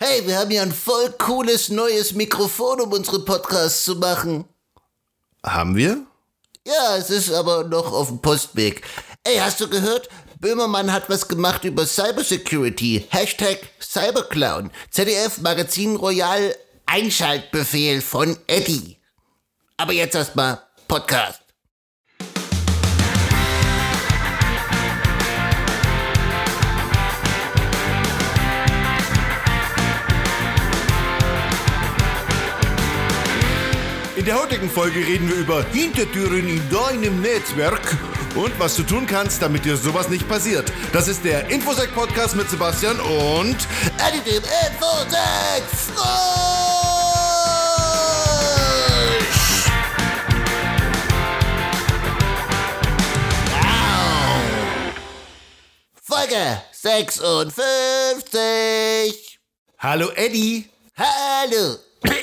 Hey, wir haben ja ein voll cooles neues Mikrofon, um unsere Podcasts zu machen. Haben wir? Ja, es ist aber noch auf dem Postweg. Ey, hast du gehört? Böhmermann hat was gemacht über Cybersecurity. Hashtag Cyberclown. ZDF Magazin Royal Einschaltbefehl von Eddie. Aber jetzt erstmal Podcast. In der heutigen Folge reden wir über Hintertüren in deinem Netzwerk und was du tun kannst, damit dir sowas nicht passiert. Das ist der Infosec Podcast mit Sebastian und Eddie dem Infosec. Folge 56. Hallo Eddie. Hallo.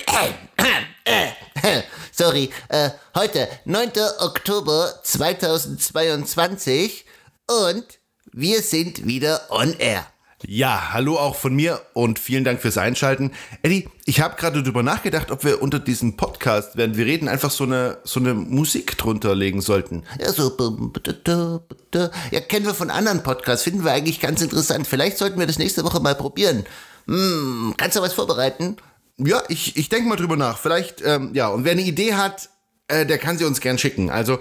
Sorry, äh, heute 9. Oktober 2022 und wir sind wieder on air. Ja, hallo auch von mir und vielen Dank fürs Einschalten. Eddie, ich habe gerade darüber nachgedacht, ob wir unter diesem Podcast, während wir reden, einfach so eine, so eine Musik drunter legen sollten. Ja, so. Ja, kennen wir von anderen Podcasts, finden wir eigentlich ganz interessant. Vielleicht sollten wir das nächste Woche mal probieren. Hm, kannst du was vorbereiten? Ja, ich, ich denke mal drüber nach. Vielleicht, ähm, ja, und wer eine Idee hat, äh, der kann sie uns gern schicken. Also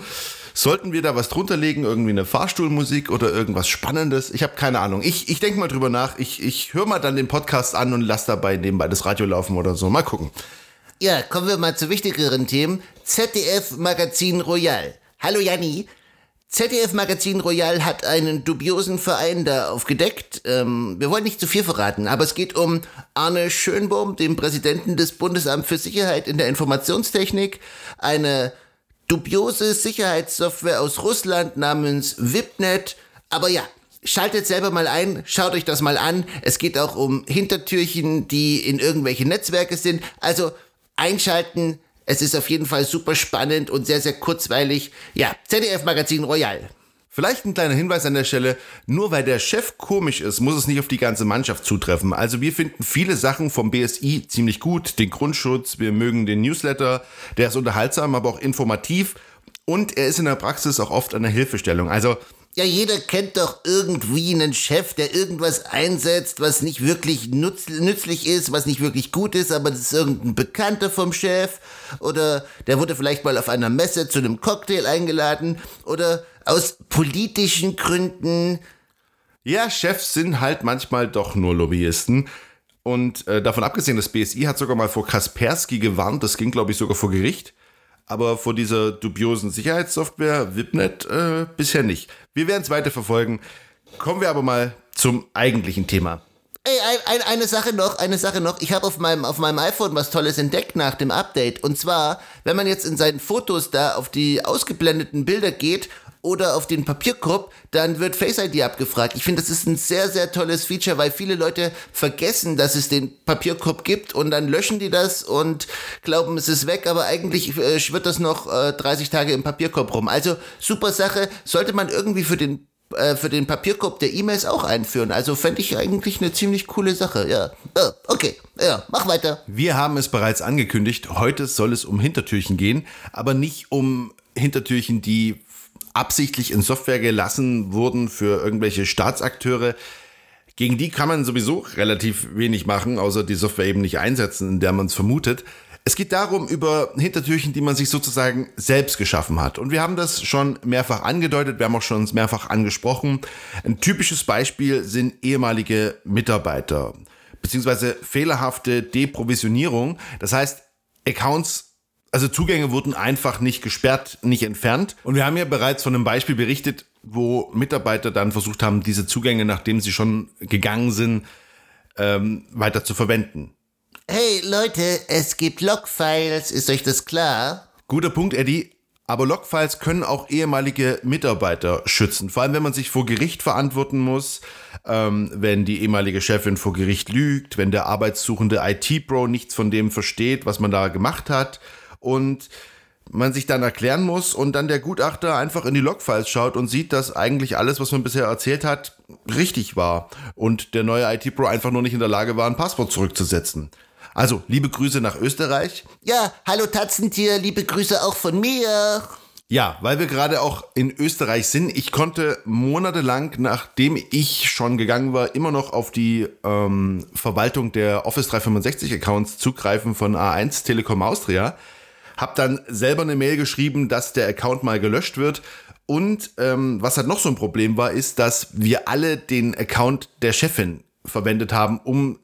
sollten wir da was drunter legen, irgendwie eine Fahrstuhlmusik oder irgendwas Spannendes? Ich habe keine Ahnung. Ich, ich denke mal drüber nach. Ich, ich höre mal dann den Podcast an und lass dabei nebenbei das Radio laufen oder so. Mal gucken. Ja, kommen wir mal zu wichtigeren Themen. ZDF Magazin Royal. Hallo Janni. ZDF Magazin Royal hat einen dubiosen Verein da aufgedeckt. Ähm, wir wollen nicht zu viel verraten, aber es geht um Arne Schönbohm, dem Präsidenten des Bundesamts für Sicherheit in der Informationstechnik, eine dubiose Sicherheitssoftware aus Russland namens Vipnet. Aber ja, Schaltet selber mal ein, schaut euch das mal an. Es geht auch um Hintertürchen, die in irgendwelche Netzwerke sind. Also einschalten, es ist auf jeden Fall super spannend und sehr, sehr kurzweilig. Ja, ZDF Magazin Royal. Vielleicht ein kleiner Hinweis an der Stelle, nur weil der Chef komisch ist, muss es nicht auf die ganze Mannschaft zutreffen. Also wir finden viele Sachen vom BSI ziemlich gut, den Grundschutz, wir mögen den Newsletter, der ist unterhaltsam, aber auch informativ und er ist in der Praxis auch oft eine Hilfestellung. Also ja, jeder kennt doch irgendwie einen Chef, der irgendwas einsetzt, was nicht wirklich nutz nützlich ist, was nicht wirklich gut ist, aber das ist irgendein Bekannter vom Chef. Oder der wurde vielleicht mal auf einer Messe zu einem Cocktail eingeladen. Oder aus politischen Gründen. Ja, Chefs sind halt manchmal doch nur Lobbyisten. Und äh, davon abgesehen, das BSI hat sogar mal vor Kaspersky gewarnt, das ging, glaube ich, sogar vor Gericht aber vor dieser dubiosen Sicherheitssoftware Wipnet äh, bisher nicht. Wir werden es weiter verfolgen. Kommen wir aber mal zum eigentlichen Thema. Ey, ein, ein, eine Sache noch, eine Sache noch. Ich habe auf meinem, auf meinem iPhone was Tolles entdeckt nach dem Update. Und zwar, wenn man jetzt in seinen Fotos da auf die ausgeblendeten Bilder geht oder auf den Papierkorb, dann wird Face ID abgefragt. Ich finde, das ist ein sehr, sehr tolles Feature, weil viele Leute vergessen, dass es den Papierkorb gibt und dann löschen die das und glauben, es ist weg, aber eigentlich äh, schwirrt das noch äh, 30 Tage im Papierkorb rum. Also super Sache, sollte man irgendwie für den äh, für den Papierkorb der E-Mails auch einführen. Also fände ich eigentlich eine ziemlich coole Sache, ja. Oh, okay, ja, mach weiter. Wir haben es bereits angekündigt, heute soll es um Hintertürchen gehen, aber nicht um Hintertürchen, die absichtlich in Software gelassen wurden für irgendwelche Staatsakteure. Gegen die kann man sowieso relativ wenig machen, außer die Software eben nicht einsetzen, in der man es vermutet. Es geht darum über Hintertürchen, die man sich sozusagen selbst geschaffen hat. Und wir haben das schon mehrfach angedeutet, wir haben auch schon mehrfach angesprochen. Ein typisches Beispiel sind ehemalige Mitarbeiter, beziehungsweise fehlerhafte Deprovisionierung. Das heißt, Accounts also Zugänge wurden einfach nicht gesperrt, nicht entfernt. Und wir haben ja bereits von einem Beispiel berichtet, wo Mitarbeiter dann versucht haben, diese Zugänge, nachdem sie schon gegangen sind, ähm, weiter zu verwenden. Hey Leute, es gibt Logfiles, ist euch das klar? Guter Punkt, Eddie. Aber Logfiles können auch ehemalige Mitarbeiter schützen. Vor allem, wenn man sich vor Gericht verantworten muss, ähm, wenn die ehemalige Chefin vor Gericht lügt, wenn der arbeitssuchende IT-Pro nichts von dem versteht, was man da gemacht hat. Und man sich dann erklären muss und dann der Gutachter einfach in die Logfiles schaut und sieht, dass eigentlich alles, was man bisher erzählt hat, richtig war und der neue IT-Pro einfach nur nicht in der Lage war, ein Passwort zurückzusetzen. Also, liebe Grüße nach Österreich. Ja, hallo Tatzentier, liebe Grüße auch von mir. Ja, weil wir gerade auch in Österreich sind. Ich konnte monatelang, nachdem ich schon gegangen war, immer noch auf die ähm, Verwaltung der Office 365 Accounts zugreifen von A1 Telekom Austria. Hab dann selber eine Mail geschrieben, dass der Account mal gelöscht wird. Und ähm, was halt noch so ein Problem war, ist, dass wir alle den Account der Chefin verwendet haben, um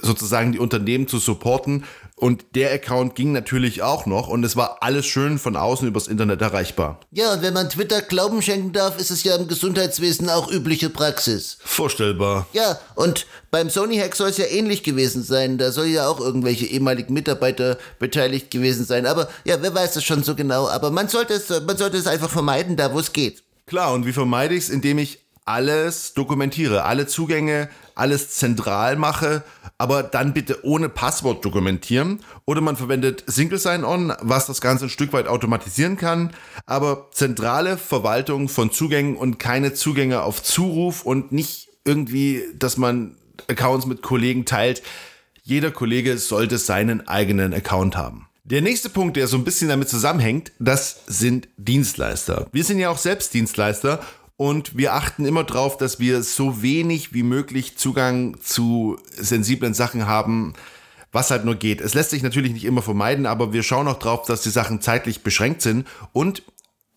sozusagen die Unternehmen zu supporten. Und der Account ging natürlich auch noch und es war alles schön von außen übers Internet erreichbar. Ja, und wenn man Twitter Glauben schenken darf, ist es ja im Gesundheitswesen auch übliche Praxis. Vorstellbar. Ja, und beim Sony-Hack soll es ja ähnlich gewesen sein. Da soll ja auch irgendwelche ehemaligen Mitarbeiter beteiligt gewesen sein. Aber ja, wer weiß das schon so genau. Aber man sollte es, man sollte es einfach vermeiden, da wo es geht. Klar, und wie vermeide ich es? Indem ich alles dokumentiere, alle Zugänge, alles zentral mache, aber dann bitte ohne Passwort dokumentieren. Oder man verwendet Single Sign-On, was das Ganze ein Stück weit automatisieren kann, aber zentrale Verwaltung von Zugängen und keine Zugänge auf Zuruf und nicht irgendwie, dass man Accounts mit Kollegen teilt. Jeder Kollege sollte seinen eigenen Account haben. Der nächste Punkt, der so ein bisschen damit zusammenhängt, das sind Dienstleister. Wir sind ja auch selbst Dienstleister und wir achten immer darauf, dass wir so wenig wie möglich Zugang zu sensiblen Sachen haben, was halt nur geht. Es lässt sich natürlich nicht immer vermeiden, aber wir schauen auch drauf, dass die Sachen zeitlich beschränkt sind und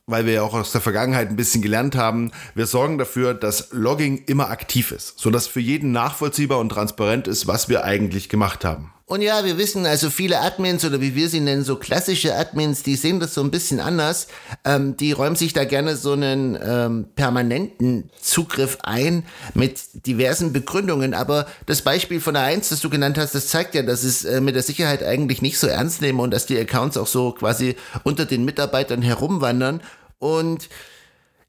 weil wir ja auch aus der Vergangenheit ein bisschen gelernt haben, wir sorgen dafür, dass Logging immer aktiv ist, sodass für jeden nachvollziehbar und transparent ist, was wir eigentlich gemacht haben. Und ja, wir wissen also viele Admins oder wie wir sie nennen, so klassische Admins, die sehen das so ein bisschen anders. Ähm, die räumen sich da gerne so einen ähm, permanenten Zugriff ein mit diversen Begründungen. Aber das Beispiel von der 1, das du genannt hast, das zeigt ja, dass es äh, mit der Sicherheit eigentlich nicht so ernst nehmen und dass die Accounts auch so quasi unter den Mitarbeitern herumwandern. Und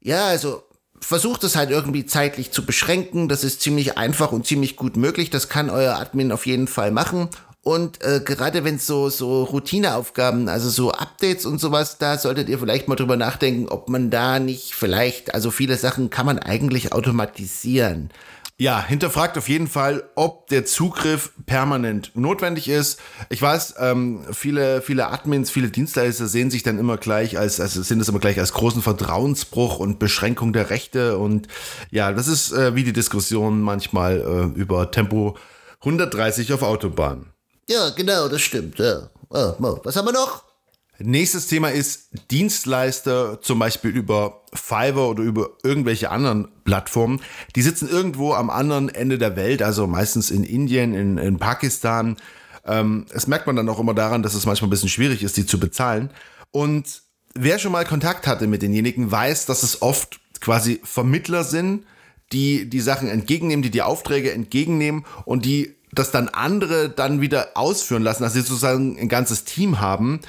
ja, also versucht es halt irgendwie zeitlich zu beschränken. Das ist ziemlich einfach und ziemlich gut möglich. Das kann euer Admin auf jeden Fall machen. Und äh, gerade wenn es so, so Routineaufgaben, also so Updates und sowas, da solltet ihr vielleicht mal drüber nachdenken, ob man da nicht vielleicht, also viele Sachen kann man eigentlich automatisieren. Ja, hinterfragt auf jeden Fall, ob der Zugriff permanent notwendig ist. Ich weiß, ähm, viele, viele Admins, viele Dienstleister sehen sich dann immer gleich als, also sind es immer gleich als großen Vertrauensbruch und Beschränkung der Rechte. Und ja, das ist äh, wie die Diskussion manchmal äh, über Tempo 130 auf Autobahn. Ja, genau, das stimmt. Ja. Oh, was haben wir noch? Nächstes Thema ist Dienstleister, zum Beispiel über Fiverr oder über irgendwelche anderen Plattformen. Die sitzen irgendwo am anderen Ende der Welt, also meistens in Indien, in, in Pakistan. Ähm, das merkt man dann auch immer daran, dass es manchmal ein bisschen schwierig ist, die zu bezahlen. Und wer schon mal Kontakt hatte mit denjenigen, weiß, dass es oft quasi Vermittler sind, die die Sachen entgegennehmen, die die Aufträge entgegennehmen und die das dann andere dann wieder ausführen lassen, dass sie sozusagen ein ganzes Team haben.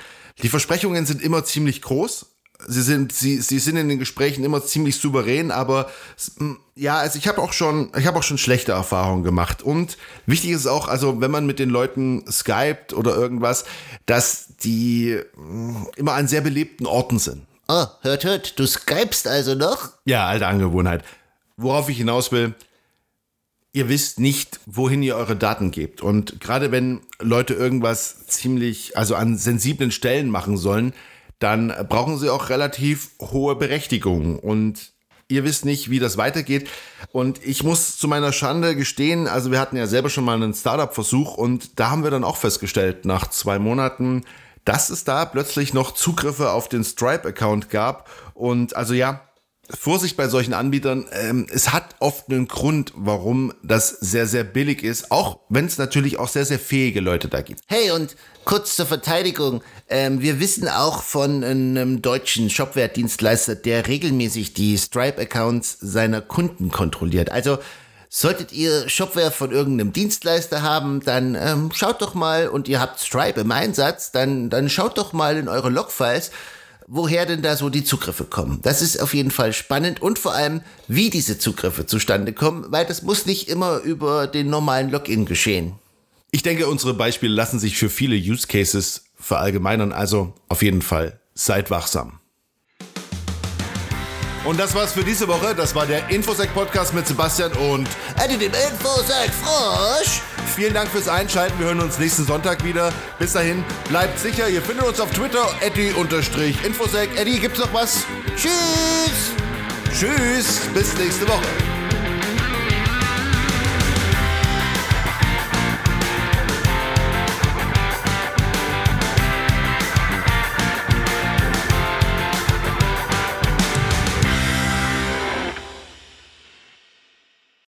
Die Versprechungen sind immer ziemlich groß. Sie sind, sie, sie sind in den Gesprächen immer ziemlich souverän, aber ja, also ich habe auch schon, ich habe auch schon schlechte Erfahrungen gemacht. Und wichtig ist auch, also wenn man mit den Leuten skypt oder irgendwas, dass die immer an sehr belebten Orten sind. Oh, hört, hört, du skypst also noch? Ja, alte Angewohnheit. Worauf ich hinaus will, ihr wisst nicht, wohin ihr eure Daten gebt. Und gerade wenn Leute irgendwas ziemlich, also an sensiblen Stellen machen sollen, dann brauchen sie auch relativ hohe Berechtigungen. Und ihr wisst nicht, wie das weitergeht. Und ich muss zu meiner Schande gestehen, also wir hatten ja selber schon mal einen Startup-Versuch und da haben wir dann auch festgestellt, nach zwei Monaten, dass es da plötzlich noch Zugriffe auf den Stripe-Account gab. Und also ja, Vorsicht bei solchen Anbietern, ähm, es hat oft einen Grund, warum das sehr, sehr billig ist, auch wenn es natürlich auch sehr, sehr fähige Leute da gibt. Hey, und kurz zur Verteidigung, ähm, wir wissen auch von einem deutschen Shopware-Dienstleister, der regelmäßig die Stripe-Accounts seiner Kunden kontrolliert. Also Solltet ihr Shopware von irgendeinem Dienstleister haben, dann ähm, schaut doch mal und ihr habt Stripe im Einsatz, dann, dann schaut doch mal in eure Logfiles woher denn da so die Zugriffe kommen. Das ist auf jeden Fall spannend und vor allem, wie diese Zugriffe zustande kommen, weil das muss nicht immer über den normalen Login geschehen. Ich denke, unsere Beispiele lassen sich für viele Use Cases verallgemeinern, also auf jeden Fall seid wachsam. Und das war's für diese Woche. Das war der Infosec-Podcast mit Sebastian und Eddie dem Infosec Frosch. Vielen Dank fürs Einschalten. Wir hören uns nächsten Sonntag wieder. Bis dahin, bleibt sicher. Ihr findet uns auf Twitter, Eddie-Infosec. Eddie, gibt's noch was? Tschüss. Tschüss, bis nächste Woche.